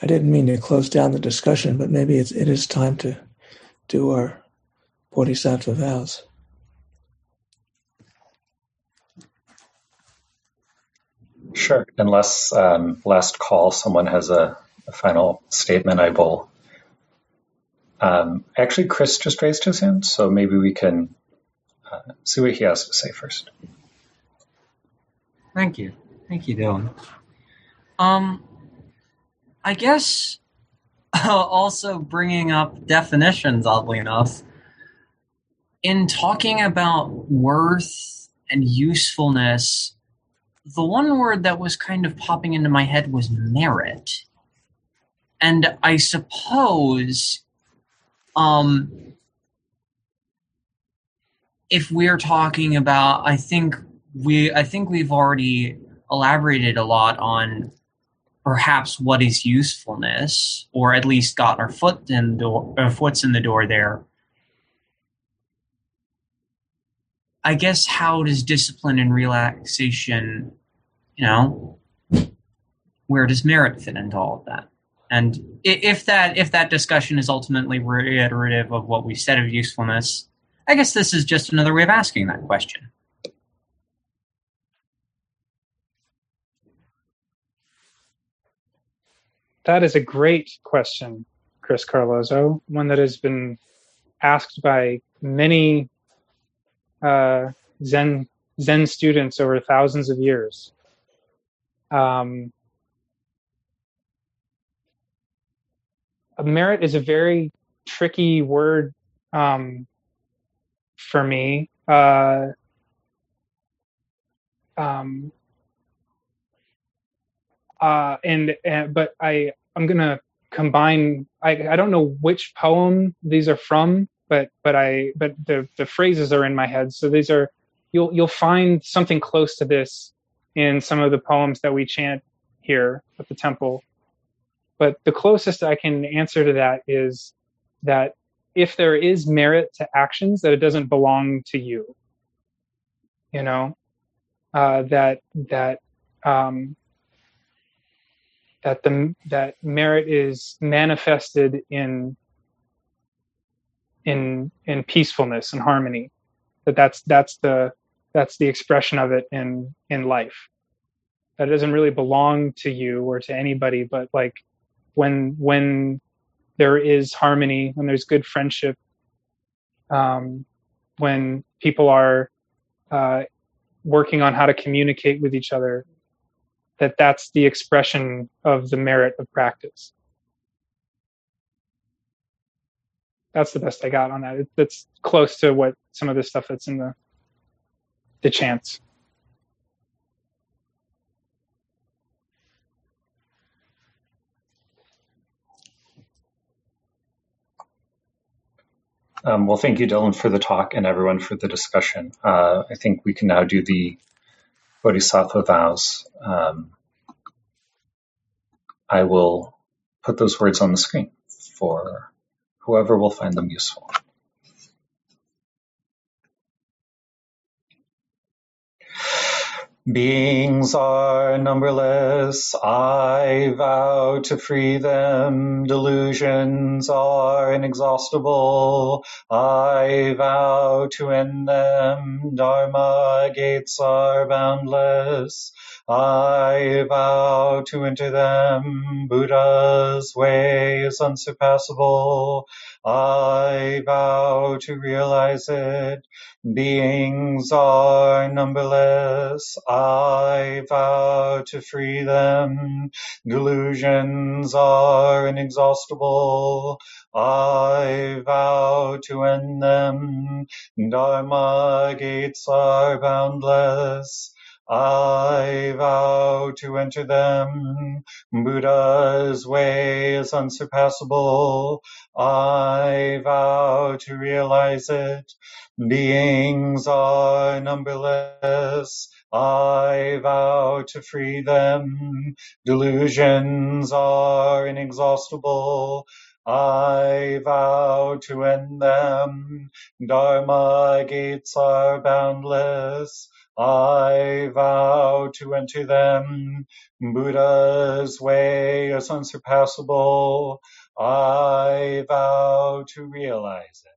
I didn't mean to close down the discussion, but maybe it's, it is time to do our Bodhisattva vows. Sure. Unless um, last call, someone has a, a final statement, I will. Um, actually, Chris just raised his hand, so maybe we can uh, see what he has to say first. Thank you. Thank you, Dylan. Um, I guess [laughs] also bringing up definitions, oddly enough, in talking about worth and usefulness, the one word that was kind of popping into my head was merit. And I suppose um, if we're talking about, I think we, I think we've already elaborated a lot on perhaps what is usefulness, or at least got our foot in the door, our foot's in the door there. I guess how does discipline and relaxation, you know, where does merit fit into all of that? And if that if that discussion is ultimately reiterative of what we said of usefulness, I guess this is just another way of asking that question. That is a great question, Chris Carlozo, one that has been asked by many uh, Zen Zen students over thousands of years. Um, merit is a very tricky word um, for me. Uh, um, uh, and, and but I I'm gonna combine. I I don't know which poem these are from, but but I but the the phrases are in my head. So these are you'll you'll find something close to this in some of the poems that we chant here at the temple. but the closest I can answer to that is that if there is merit to actions, that it doesn't belong to you. You know, uh, that that um, that the that merit is manifested in in in peacefulness and harmony. That that's that's the that's the expression of it in in life. That doesn't really belong to you or to anybody, but like when when there is harmony, when there's good friendship, um, when people are uh, working on how to communicate with each other, that that's the expression of the merit of practice. That's the best I got on that. It, that's close to what some of the stuff that's in the the chants. Um, well, thank you, Dylan, for the talk and everyone for the discussion. Uh, I think we can now do the Bodhisattva vows. Um, I will put those words on the screen for whoever will find them useful. Beings are numberless, I vow to free them. Delusions are inexhaustible, I vow to end them. Dharma gates are boundless, I vow to enter them. Buddha's way is unsurpassable, I vow to realize it. Beings are numberless, I vow to free them. Delusions are inexhaustible, I vow to end them. Dharma gates are boundless, I vow to enter them. Buddha's way is unsurpassable, I vow to realize it. Beings are numberless, I vow to free them. Delusions are inexhaustible, I vow to end them. Dharma gates are boundless, I vow to enter them. Buddha's way is unsurpassable, I vow to realize it.